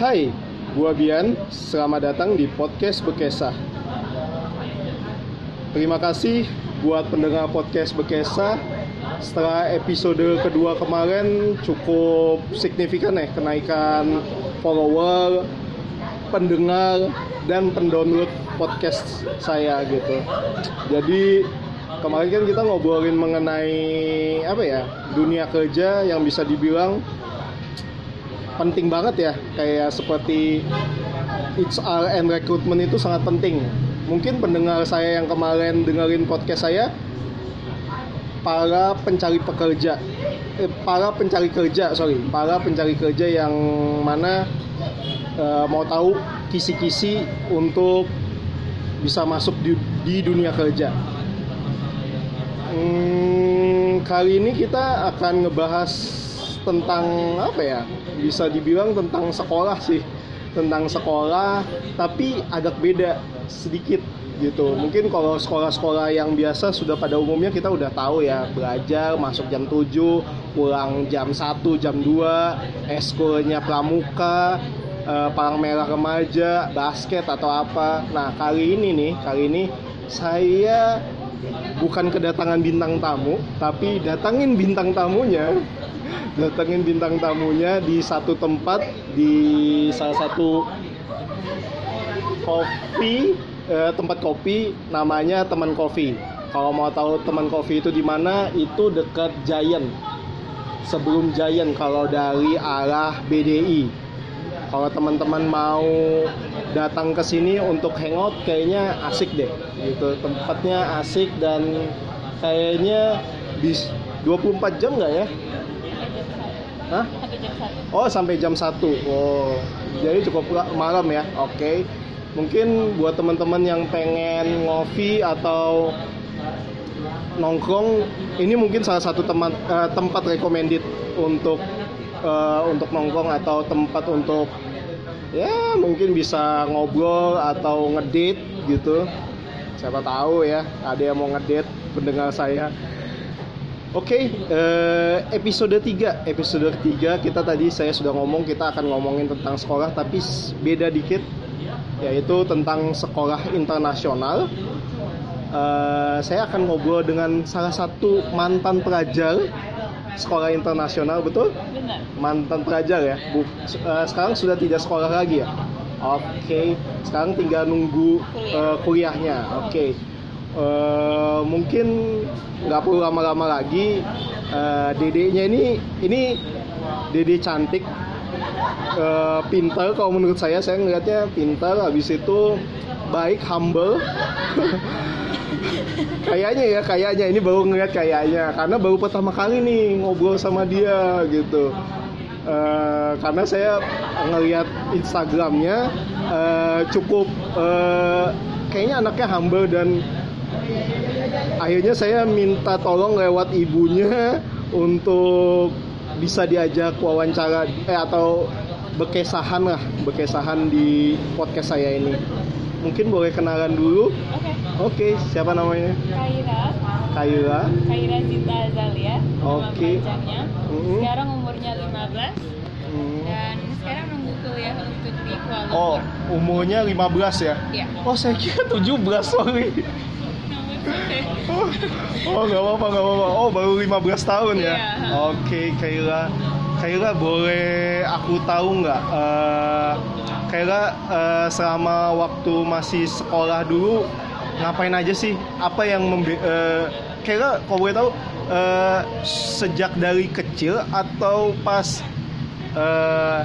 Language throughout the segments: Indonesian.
Hai, gua Bian. Selamat datang di podcast Bekesah. Terima kasih buat pendengar podcast Bekesah. Setelah episode kedua kemarin cukup signifikan ya kenaikan follower, pendengar dan pendownload podcast saya gitu. Jadi kemarin kan kita ngobrolin mengenai apa ya dunia kerja yang bisa dibilang penting banget ya. Kayak seperti HR and recruitment itu sangat penting. Mungkin pendengar saya yang kemarin dengerin podcast saya para pencari pekerja eh, para pencari kerja sorry para pencari kerja yang mana eh, mau tahu kisi-kisi untuk bisa masuk di, di dunia kerja. Hmm, kali ini kita akan ngebahas tentang apa ya? Bisa dibilang tentang sekolah sih, tentang sekolah, tapi agak beda sedikit gitu. Mungkin kalau sekolah-sekolah yang biasa sudah pada umumnya kita udah tahu ya, belajar masuk jam 7, pulang jam 1, jam 2, eskulnya pramuka, eh, palang merah remaja, basket atau apa. Nah, kali ini nih, kali ini saya bukan kedatangan bintang tamu, tapi datangin bintang tamunya, datangin bintang tamunya di satu tempat di salah satu kopi eh, tempat kopi namanya teman kopi. Kalau mau tahu teman kopi itu di mana, itu dekat Giant. Sebelum Giant kalau dari arah BDI. Kalau teman-teman mau datang ke sini untuk hangout kayaknya asik deh gitu tempatnya asik dan kayaknya bis 24 jam nggak ya Hah? Oh sampai jam 1 Oh jadi cukup malam ya? Oke. Mungkin buat teman-teman yang pengen ngopi atau nongkrong ini mungkin salah satu teman uh, tempat recommended untuk uh, untuk nongkrong atau tempat untuk ya mungkin bisa ngobrol atau ngedate gitu. Siapa tahu ya ada yang mau ngedate pendengar saya oke eh, episode 3 episode 3 kita tadi saya sudah ngomong kita akan ngomongin tentang sekolah tapi beda dikit yaitu tentang sekolah internasional eh, saya akan ngobrol dengan salah satu mantan pelajar sekolah internasional betul? Mantan pelajar ya. Bu, uh, sekarang sudah tidak sekolah lagi ya. Oke, okay. sekarang tinggal nunggu uh, kuliahnya. Oke. Okay. Uh, mungkin nggak perlu lama-lama lagi. Uh, dedeknya ini ini dede cantik, uh, pintar kalau menurut saya saya ngelihatnya pintar. Habis itu baik, humble. kayaknya ya kayaknya ini baru ngeliat kayaknya karena baru pertama kali nih ngobrol sama dia gitu uh, karena saya ngeliat Instagramnya uh, cukup uh, kayaknya anaknya humble dan akhirnya saya minta tolong lewat ibunya untuk bisa diajak wawancara eh atau bekesahan lah bekesahan di podcast saya ini mungkin boleh kenalan dulu Oke. Oke, siapa namanya? Kaira. Kaira. Kaira Zita Azalia. Nama Oke. panjangnya. Mhm. Sekarang umurnya 15 Hmm. dan sekarang nunggu kuliah untuk di Kuala Lumpur. Oh, umurnya 15 ya? Iya. Oh, saya kira 17, sorry. Oh, oh nggak apa-apa, nggak apa-apa. Oh, baru 15 tahun ya? Iya. Oke, Kaira. Kaira, boleh aku tahu nggak? eh Kaira, eh, selama waktu masih sekolah dulu, ngapain aja sih? Apa yang membe... eh, Kaira, kalau boleh tahu, eh, sejak dari kecil atau pas eh,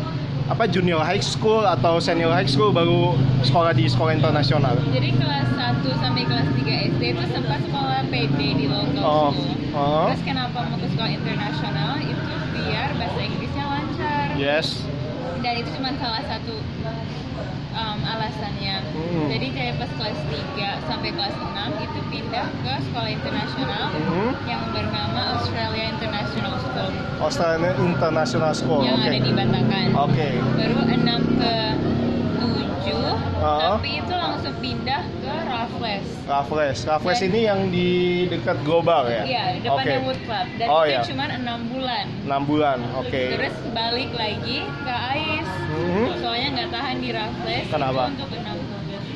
apa junior high school atau senior high school baru sekolah di sekolah internasional? Jadi kelas 1 sampai kelas 3 SD itu sempat sekolah PD di local Oh. school. Oh. Terus kenapa mau ke sekolah internasional itu biar bahasa Inggrisnya lancar. Yes. dan itu cuma salah satu um, alasannya Hmm. jadi kayak pas kelas 3 sampai kelas 6 itu pindah ke sekolah internasional Mhm. yang bernama Australia International School Australian International School. yang Oke. ada di Batangan Oke. baru 6 ke 7 Oh. tapi itu langsung pindah ke Raffles. Raffles. Raffles Dan- ini yang di dekat Global ya? Iya, di depannya Oke. Wood Club. Dan Oh, itu iya. cuma enam bulan. 6 bulan. Oke. Terus balik lagi ke AIS. Mhm. Soalnya nggak tahan di Raffles. Kenapa? Itu untuk enam bulan.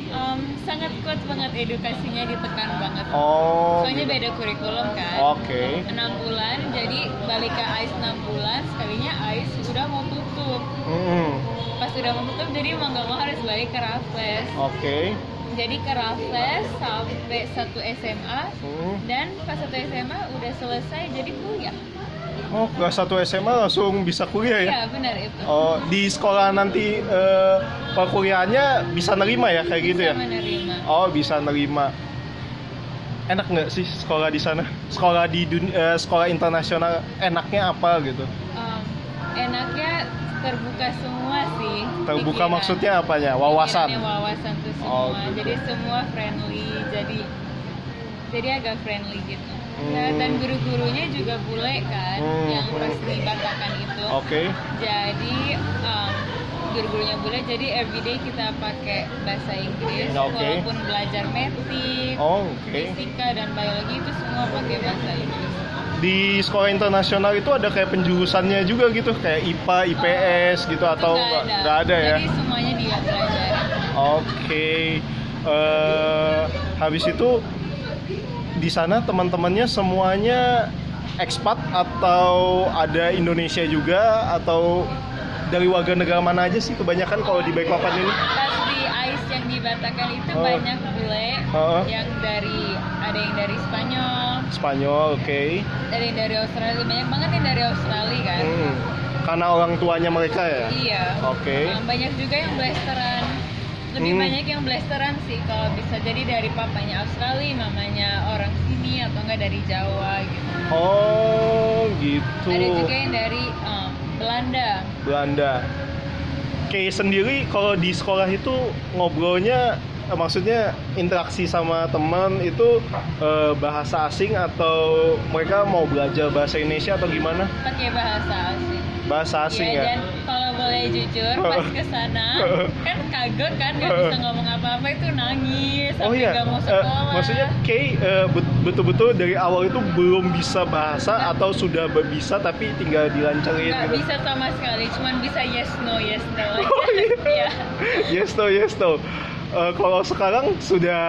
Em, sangat kuat banget edukasinya ditekan banget. Oh. Soalnya gitu. beda kurikulum kan. Oke. 6 bulan, jadi balik ke AIS 6 bulan, sekalinya AIS sudah mau tutup. Mm-mm. Pas sudah mau tutup, jadi mau nggak mau harus balik ke Raffles. Oke. Jadi ke Raffles sampai satu SMA, Mm. dan pas satu SMA udah selesai jadi kuliah. Oh, kelas 1 SMA langsung bisa kuliah ya? Iya benar itu. Oh, di sekolah nanti eh, perkuliahannya bisa nerima ya kayak gitu ya? Bisa menerima. Oh, bisa nerima. Enak nggak sih sekolah di sana? Sekolah di dunia, sekolah internasional enaknya apa gitu? Enaknya terbuka semua sih. Terbuka pikiran. maksudnya apanya? Wawasan. Pikirannya wawasan tuh semua. Oh, gitu. Jadi semua friendly. Jadi jadi agak friendly gitu. Nah, Hmm. dan guru-gurunya juga bule kan, Hmm, yang pas dibatakan itu. Oke. Jadi em, guru-gurunya bule, jadi everyday kita pakai bahasa Inggris. Oke. Walaupun belajar metik, Oh, oke. fisika dan biologi itu semua pakai bahasa Inggris. Di sekolah internasional itu ada kayak penjurusannya juga gitu, kayak IPA, IPS gitu atau Nggak nggak nggak ada ya? Jadi semuanya dia pelajarin. Oke. Eh, habis itu di sana teman-temannya semuanya ekspat atau ada Indonesia juga atau dari warga negara mana aja sih kebanyakan kalau di Balikpapan ini? Pas di yang dibatakan itu Oh. banyak bule Oh. yang dari ada yang dari Spanyol, Spanyol, oke. ada yang dari Australia, banyak banget yang dari Australia kan. Hmm. Karena orang tuanya mereka ya? Iya. Oke. Nah, banyak juga yang blasteran. Lebih Hmm. banyak yang blasteran sih kalau bisa jadi dari papanya Australia, mamanya orang sini atau enggak dari Jawa gitu. Oh, gitu. Ada juga yang dari em, Belanda. Belanda. Kayak sendiri kalau di sekolah itu ngobrolnya eh, maksudnya interaksi sama teman itu eh, bahasa asing atau mereka mau belajar bahasa Indonesia atau gimana? pakai bahasa asing. Bahasa asing Iya, ya. dan kalau boleh jujur pas ke sana kan kagok kan nggak bisa ngomong apa-apa itu nangis Oh iya, nggak mau Eh, sekolah. maksudnya Kay bet- betul-betul dari awal itu belum bisa bahasa atau sudah bisa tapi tinggal dilancarin nggak gitu. bisa sama sekali, cuman bisa yes no yes no. Oh, iya. Iya. Yes no, yes no. Eh, kalau sekarang sudah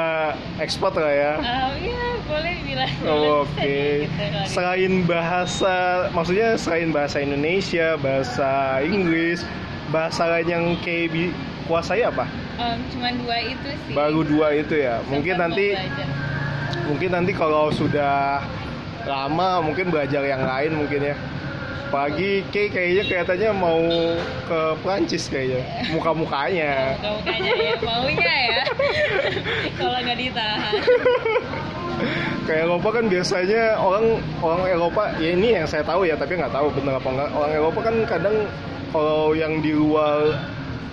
ekspor lah ya. Ah, iya boleh bilang. Oh, Oke. gitu kali. Selain bahasa, maksudnya selain bahasa Indonesia, bahasa Inggris, bahasa lain yang kayak bi- kuasai apa? Em, cuman dua itu sih. Baru dua itu ya. Mungkin Sempat nanti, mungkin nanti kalau sudah lama mungkin belajar yang lain mungkin ya. Pagi Kay kayaknya kelihatannya mau ke Prancis kayaknya. Muka-mukanya. Kamu kayaknya ya maunya ya. kalau nggak ditahan. Ke Eropa kan biasanya orang orang Eropa ya ini yang saya tahu ya tapi nggak tahu benar apa enggak orang Eropa kan kadang kalau yang di luar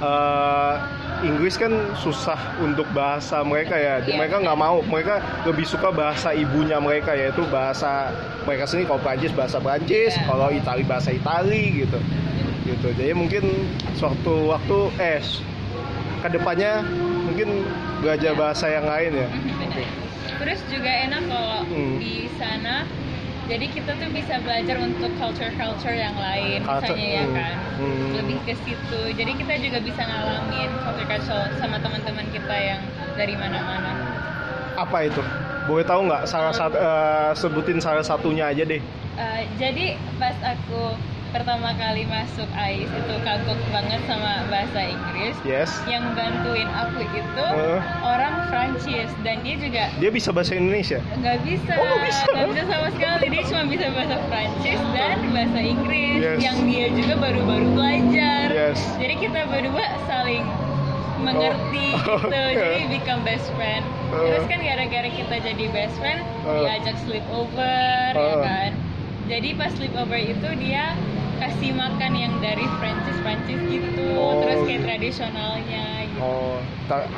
eh, Inggris kan susah untuk bahasa mereka ya Iya. mereka nggak mau mereka lebih suka bahasa ibunya mereka yaitu bahasa mereka sendiri kalau Prancis bahasa Prancis Iya. kalau Itali bahasa Itali gitu gitu jadi mungkin suatu waktu eh ke depannya mungkin belajar Iya. bahasa yang lain ya Benar. Terus juga enak kalau Hmm. di sana jadi kita tuh bisa belajar untuk culture-culture yang lain Culture, misalnya ya hmm. kan. Hmm. Lebih ke situ. Jadi kita juga bisa ngalamin culture-culture sama teman-teman kita yang dari mana-mana. apa itu boleh tahu nggak salah satu eh, sebutin salah satunya aja deh Eh, jadi pas aku pertama kali masuk AIS itu kagok banget sama bahasa Inggris. yes Yang bantuin aku itu Eh. orang Prancis dan dia juga dia bisa bahasa Indonesia nggak bisa Oh, nggak bisa. nggak bisa sama sekali dia cuma bisa bahasa Prancis dan bahasa Inggris Yes. yang dia juga baru-baru belajar Yes. jadi kita berdua saling mengerti Oh. gitu jadi become best friend Oh. terus kan gara-gara kita jadi best friend Oh. diajak sleep over ya Oh. kan jadi pas sleep over itu dia kasih makan yang dari Prancis Prancis gitu Oh, terus kayak tradisionalnya gitu oh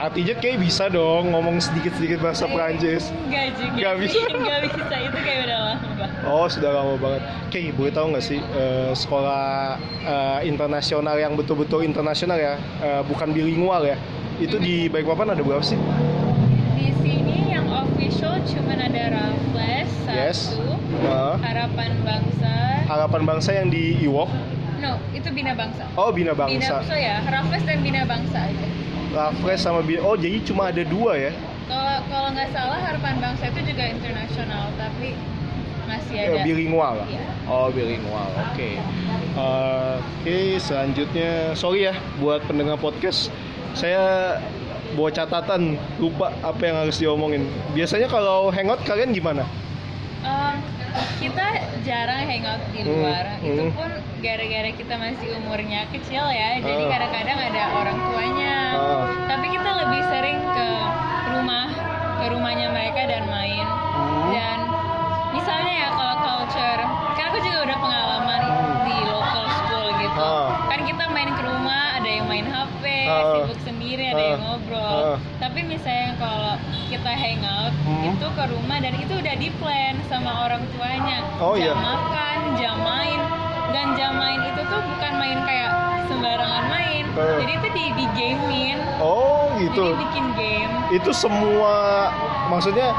artinya kayak bisa dong ngomong sedikit-sedikit bahasa Prancis Enggak juga Nggak bisa. Nggak bisa, itu kayak udah lama oh sudah lama banget Kay boleh tahu nggak sih eh, sekolah eh, internasional yang betul-betul internasional ya eh, bukan bilingual ya itu di Balikpapan ada berapa sih Di sini cuman ada Raffles Yes. satu, Heeh. Harapan Bangsa. Harapan Bangsa yang di Iwok. No, itu Bina Bangsa. Oh, Bina Bina Bangsa. Bangsa ya, Raffles dan Bina Bangsa aja. Raffles sama Bina. Oh, jadi cuma ada dua ya? Kalau kalau nggak salah Harapan Bangsa itu juga internasional, tapi masih Ya, ada. bilingual lah. Iya. Oh, bilingual. Oke. Eh, Oke, selanjutnya sorry ya buat pendengar podcast. Saya bawa catatan lupa apa yang harus diomongin. Biasanya kalau hangout kalian gimana? Em, kita jarang hangout di Hmm, luar. Itu hmm. pun gara-gara kita masih umurnya kecil ya. Jadi Ah. kadang-kadang ada orang tuanya. Ah. Tapi kita lebih sering ke rumah, ke rumahnya mereka dan main. Hmm. Dan misalnya ya kalau culture, kan aku juga udah pengalaman di local school gitu. Ah. Kan kita main ke rumah, ada yang main HP, sibuk sendiri, ada yang ngobrol. Tapi misalnya kalau kita hangout Hmm. itu ke rumah dan itu udah di plan sama orang tuanya. Oh, jam iya. makan, jam main, dan jam main itu tuh bukan main kayak sembarangan main. Ah. Jadi itu di di gamein. Oh, gitu. Jadi bikin game. Itu semua maksudnya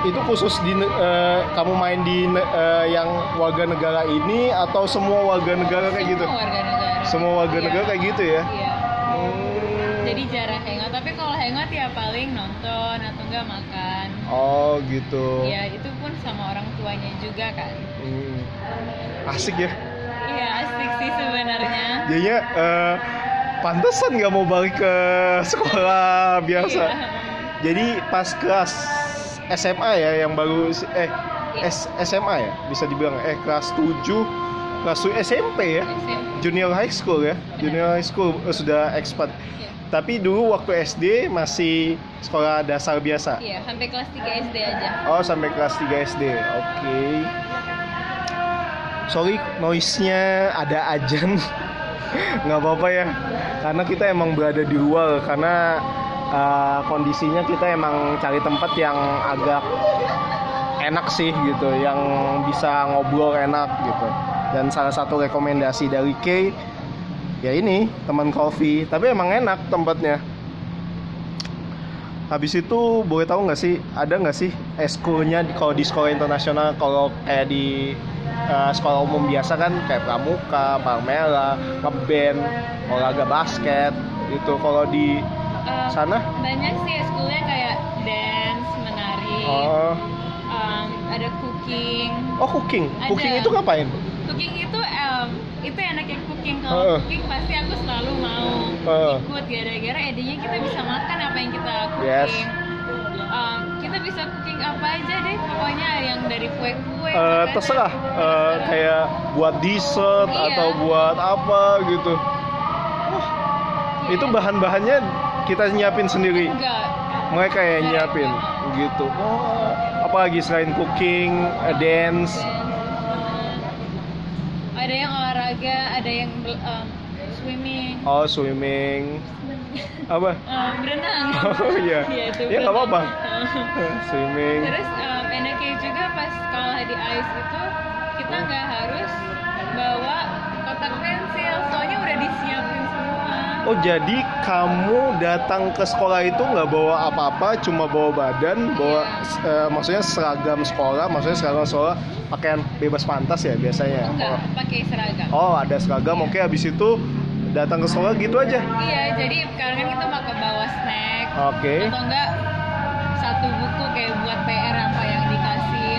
itu khusus di eh, kamu main di eh, yang warga negara ini atau semua warga negara kayak gitu? Semua warga negara. Semua warga Iya. negara kayak gitu ya? Iya. Hmm. Jadi jarang paling nonton atau enggak makan. Oh, gitu. Ya itu pun sama orang tuanya juga kan. Hmm. Asik ya. Iya asik sih sebenarnya. Jadinya eh, pantesan nggak mau balik ke sekolah biasa. Iya. Jadi pas kelas SMA ya yang baru eh S- SMA ya bisa dibilang eh kelas 7 kelas 7 SMP ya SMP. junior high school ya junior high school eh, sudah expat Iya. Tapi dulu waktu SD masih sekolah dasar biasa? Iya, sampai kelas 3 SD aja. oh sampai kelas 3 SD oke. Sorry noise-nya ada ajan. Nggak apa-apa ya. Karena kita emang berada di luar karena uh, kondisinya kita emang cari tempat yang agak enak sih gitu. Yang bisa ngobrol enak gitu. Dan salah satu rekomendasi dari Kay ya ini teman kopi tapi emang enak tempatnya. Habis itu boleh tahu nggak sih ada nggak sih eskulnya di kalau di sekolah internasional? Kalau kayak di uh, sekolah umum biasa kan kayak pramuka, parmela, ngeband, olahraga basket itu kalau di Um, sana? banyak sih eskulnya kayak dance, menari, oh. Um, ada cooking. oh cooking. Ada. cooking itu ngapain? Cooking itu itu enaknya cooking kalau cooking pasti aku selalu mau Heeh. ikut gara-gara idenya kita bisa makan apa yang kita cooking. Yes. Um, kita bisa cooking apa aja deh pokoknya yang dari kue-kue. Makanan. terserah Eh, kayak buat dessert Iya. atau buat apa gitu Iya. itu bahan-bahannya kita nyiapin sendiri enggak mereka yang nyiapin gitu oh apalagi selain cooking eh, dance ada yang olahraga ada yang um, swimming. Oh swimming. Apa? Um, berenang. Oh, iya. itu Ya, nggak apa-apa. swimming. Terus um, enaknya juga pas sekolah di ice itu kita nggak harus bawa kotak pensil. Soalnya udah disiapin semua. Oh jadi kamu datang ke sekolah itu nggak bawa apa-apa cuma bawa badan bawa eh, maksudnya seragam sekolah maksudnya seragam sekolah pakaian bebas pantas ya biasanya. Enggak pakai seragam. Oh ada seragam. Oke habis itu datang ke sekolah gitu aja? Iya jadi kan kita ke bawa snack. Oke. Atau enggak satu buku kayak buat PR apa yang dikasih.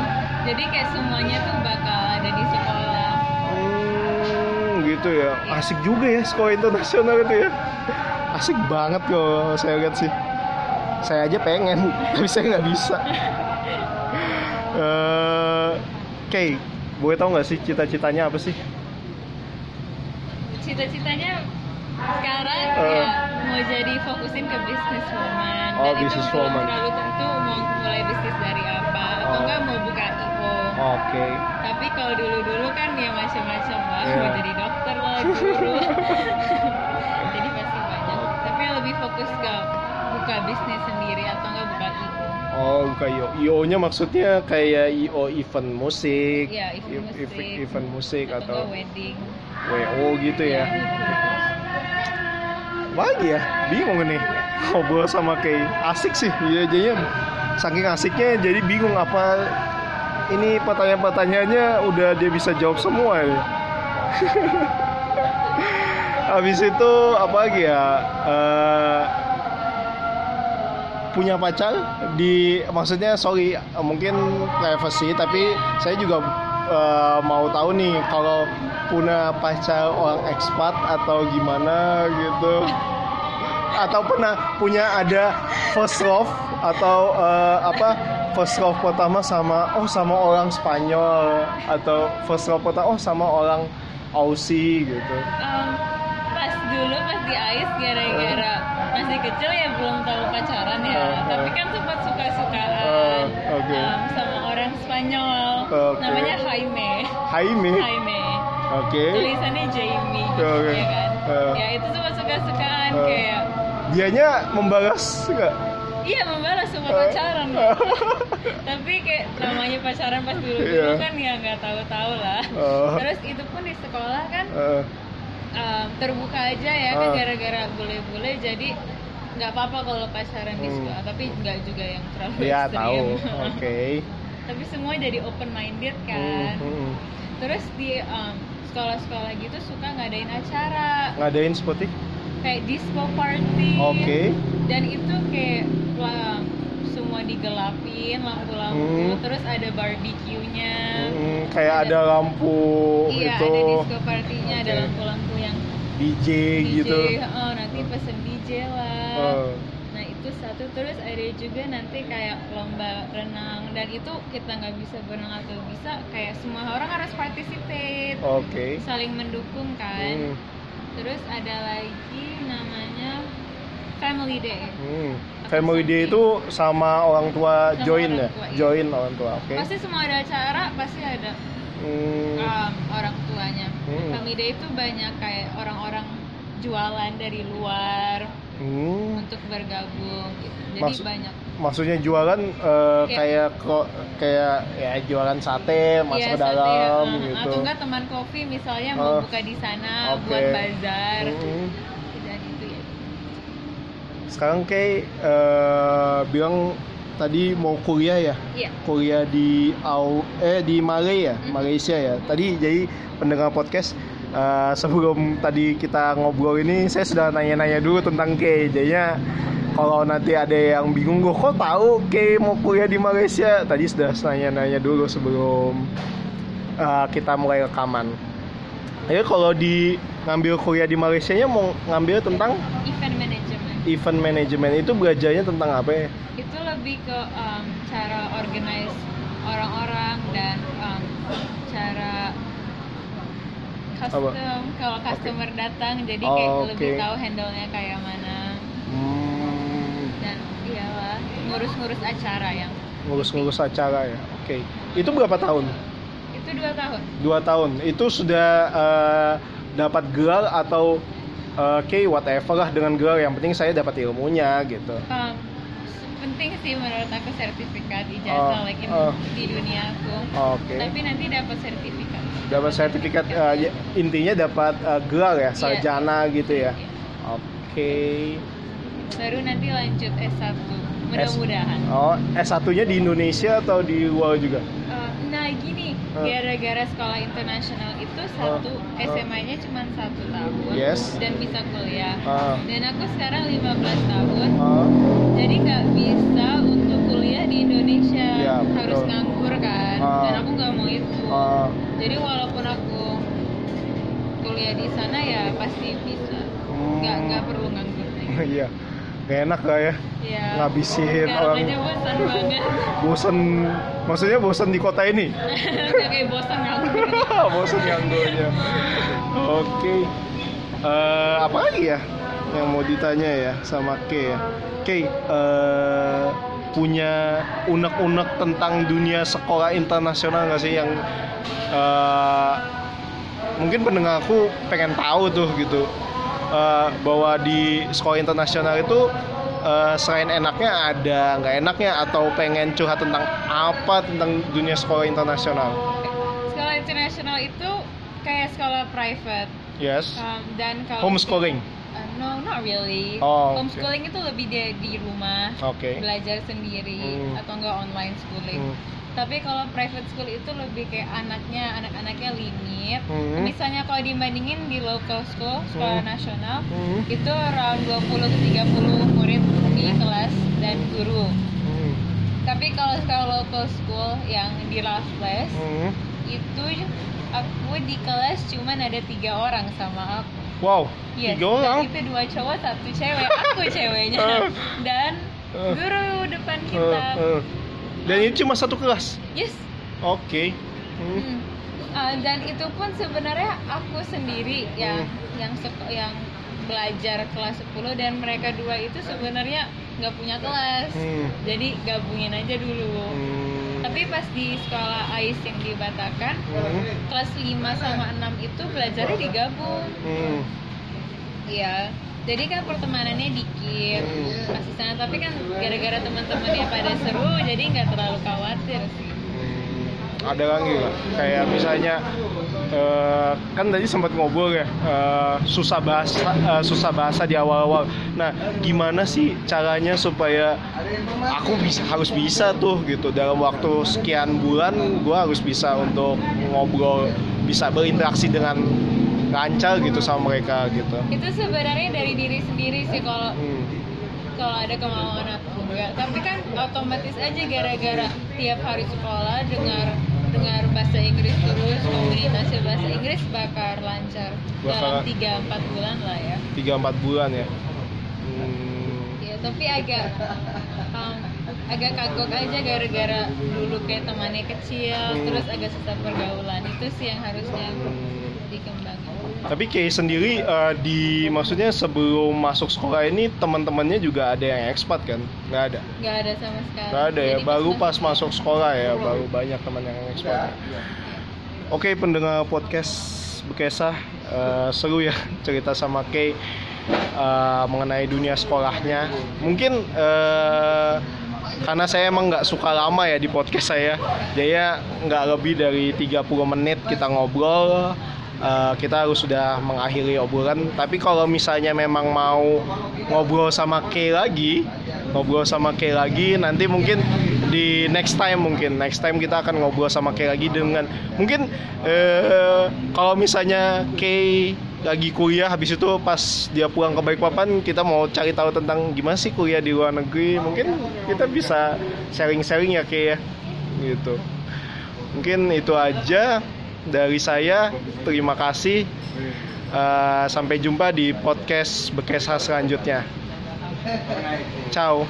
Jadi kayak semuanya tuh bakal ada di sekolah. Hmm, gitu ya. Asik juga ya sekolah internasional itu ya. Asik banget kalau saya lihat sih. Saya aja pengen, tapi saya nggak bisa. Eh, Oke, boleh tahu nggak sih cita-citanya apa sih? cita-citanya sekarang Eh. ya mau jadi fokusin ke bisnis woman Oh, dan business itu belum woman. terlalu tentu mau mulai bisnis dari apa atau Oh. enggak mau buka IO Oke. tapi kalau dulu-dulu kan ya macam-macam lah Iya. mau jadi dokter lah guru jadi pasti banyak tapi lebih fokus ke buka bisnis sendiri atau enggak buka IO Oh. IO-nya maksudnya kayak IO event musik, Iya, event ev- musik. event musik atau atau wedding WO gitu ya. Lagi ya? Bingung nih ngobrol sama Kay. Asik sih, iya jadinya saking asiknya jadi bingung apa ini pertanyaan-pertanyaannya udah dia bisa jawab semua ya. Habis itu apa lagi ya? Eh, punya pacar di maksudnya sorry mungkin privacy tapi saya juga eh, mau tahu nih kalau punya pacar orang ekspat atau gimana gitu. Atau pernah punya ada first love atau eh, apa first love pertama sama oh sama orang Spanyol atau first love pertama oh sama orang Aussie gitu. Em, pas dulu pas di AIS gara-gara masih kecil ya belum tahu pacaran ya Uh, uh. tapi kan sempat suka-sukaan Uh, oke. em, sama orang Spanyol Oke. namanya Jaime Jaime Jaime oke tulisannya Jamie Oke. ya kan Uh. ya itu sempat suka-sukaan Uh. kayak dianya membalas nggak iya membalas sama Uh. pacaran tapi kayak namanya pacaran pas dulu dulu Iya. kan ya nggak tahu-tahu lah Uh. terus itu pun di sekolah kan Eh, um, terbuka aja ya kan Ah. gara-gara bule-bule jadi nggak apa-apa kalau pacaran di Hmm. sekolah tapi nggak juga yang terlalu ya ekstrim tahu oke tapi semua jadi open minded Hmm, kan hmm. terus di um, sekolah-sekolah gitu suka ngadain acara ngadain seperti kayak disco party oke dan itu kayak lah, semua digelapin lampu-lampu Hmm. terus ada barbecue-nya Hmm, kayak ada lampu iya itu ada disco party-nya ada Oke. lampu-lampu DJ, DJ, gitu oh, nanti pesen DJ lah. Oh. Nah itu satu terus ada juga nanti kayak lomba renang dan itu kita nggak bisa berenang atau bisa kayak semua orang harus participate, oke saling mendukung kan. Hmm, Terus ada lagi namanya Family Day. hmm. Family Day itu sama orang tua Sama join orang ya tua, iya. join orang tua oke Pasti semua ada acara pasti ada Hmm, um, orang tuanya. Hmm. Family Day itu banyak kayak orang-orang jualan dari luar hmm. untuk bergabung gitu. Jadi Maksud- banyak maksudnya jualan eh, Kayak- kok kayak ya jualan sate masuk Iya, ke sate, dalam uh, gitu Atau enggak teman kopi misalnya Oh, mau buka di sana oke. buat bazar Hmm. dan itu ya. sekarang kayak eh, bilang tadi mau kuliah ya? Iya. kuliah di Au eh di Malaysia ya? Mhm. Malaysia ya? Tadi jadi pendengar podcast eh, sebelum tadi kita ngobrol ini saya sudah nanya-nanya dulu tentang Kay jadinya kalau nanti ada yang bingung gue kok tahu Kay mau kuliah di Malaysia? Tadi sudah nanya-nanya dulu sebelum eh, kita mulai rekaman. Jadi kalau di ngambil kuliah di Malaysia nya mau ngambil tentang Event management itu belajarnya tentang apa ya? itu lebih ke um, cara organize orang-orang dan um, cara custom kalau customer datang jadi kayak Oh, lebih tahu handle-nya kayak mana Hmm, dan iyalah ngurus-ngurus acara yang ngurus-ngurus acara ya. Oke. Itu berapa tahun? itu dua tahun Dua tahun. Itu sudah eh, dapat gelar atau oke whatever lah dengan gelar. Yang penting saya dapat ilmunya gitu. Um, penting sih menurut aku sertifikat ijazah Oh, like in- oh. di dunia aku Oke. tapi nanti dapat sertifikat Dapat sertifikat eh, ya, intinya dapat eh, gelar ya, sarjana gitu ya. Iya. Oke. baru nanti lanjut S1 mudah-mudahan Oh, S1-nya di Indonesia atau di luar juga? Uh, gini Oh. gara-gara sekolah internasional itu satu oh. SMA-nya cuma satu tahun Yes. dan bisa kuliah Ah. dan aku sekarang 15 tahun Ah, jadi nggak bisa untuk kuliah di Indonesia Ya, betul. harus nganggur kan Ah. dan aku nggak mau itu ah, jadi walaupun aku kuliah di sana ya pasti bisa hmm. nggak nggak perlu nganggur. Iya. Gak enak lah ya. ya Ngabisin orang. bosan banget maksudnya bosen di kota ini. kayak bosan nganggur bosen nganggurnya. Oke. Eh, apa lagi ya yang mau ditanya ya sama Kay ya? Kay, eh, punya unek-unek tentang dunia sekolah internasional nggak sih yang eh, mungkin pendengar aku pengen tahu tuh gitu Eh, bahwa di sekolah internasional itu eh, selain enaknya ada nggak enaknya atau pengen curhat tentang apa tentang dunia sekolah internasional? sekolah internasional itu kayak sekolah private Yes. um, dan kalau Homeschooling. Uh, no, not really. Oh. Homeschooling itu lebih di, di rumah, Oke. belajar sendiri Hmm. atau enggak online schooling. Hmm. Tapi kalau private school itu lebih kayak anaknya, anak-anaknya limit. Hmm. Misalnya kalau dibandingin di local school, sekolah Hmm. nasional, Hmm. itu around 20 ke 30 murid di kelas dan guru. Hmm. Tapi kalau sekolah local school yang di Raffles Hmm. itu aku di kelas cuman ada tiga orang sama aku. Wow, Yes, tiga orang. itu dua cowok satu cewek, aku ceweknya dan Eh. guru depan Eh, kita. eh. Dan ini cuma satu kelas. Yes. Oke. Hmm. Hmm. Ah, dan itu pun sebenarnya aku sendiri yang Hmm. yang yang belajar kelas 10 dan mereka dua itu sebenarnya nggak punya kelas. Hmm. Jadi gabungin aja dulu. Hmm. Tapi pas di sekolah AIS yang di Batakan, Hmm. kelas 5 sama 6 itu belajarnya digabung. Hmm. Iya. Jadi kan pertemanannya dikit Hmm. di sana. Tapi kan gara-gara teman-temannya pada seru, jadi nggak terlalu khawatir sih. Hmm, ada lagi nggak? Kayak misalnya eh, kan tadi sempat ngobrol ya eh, susah bahasa eh, susah bahasa di awal-awal. Nah, gimana sih caranya supaya aku bisa harus bisa tuh gitu dalam waktu sekian bulan gua harus bisa untuk ngobrol bisa berinteraksi dengan lancar gitu sama mereka gitu. Itu sebenarnya dari diri sendiri sih kalau Hmm. kalau ada kemauan atau enggak. Tapi kan otomatis aja gara-gara tiap hari sekolah dengar dengar bahasa Inggris terus komunikasi bahasa Inggris bakal lancar dalam Bakal- 3-4 bulan lah ya. Tiga empat bulan ya. Hmm. Ya, tapi agak um, agak kagok aja gara-gara dulu kayak temannya kecil, Hmm. terus agak susah pergaulan. Itu sih yang harusnya Hmm. dikembangin. Tapi Kay sendiri eh, di maksudnya sebelum masuk sekolah ini teman-temannya juga ada yang ekspat kan? Nggak ada. Nggak ada sama sekali. Nggak ada ya. Jadi Baru pas masuk sekolah ya, baru banyak teman yang ekspat. Oke pendengar podcast Bekesah eh, seru ya cerita sama Kay eh, mengenai dunia sekolahnya. Mungkin eh, karena saya emang nggak suka lama ya di podcast saya, jadi nggak lebih dari 30 menit kita ngobrol. Eh, kita harus sudah mengakhiri obrolan. Tapi kalau misalnya memang mau ngobrol sama Kay lagi, ngobrol sama Kay lagi, nanti mungkin di next time mungkin next time kita akan ngobrol sama Kay lagi dengan mungkin eh, kalau misalnya Kay lagi kuliah habis itu pas dia pulang ke Balikpapan kita mau cari tahu tentang gimana sih kuliah di luar negeri. Mungkin kita bisa sharing-sharing ya Kay ya. Gitu. Mungkin itu aja dari saya terima kasih. Eh, sampai jumpa di podcast Bekesah selanjutnya. Ciao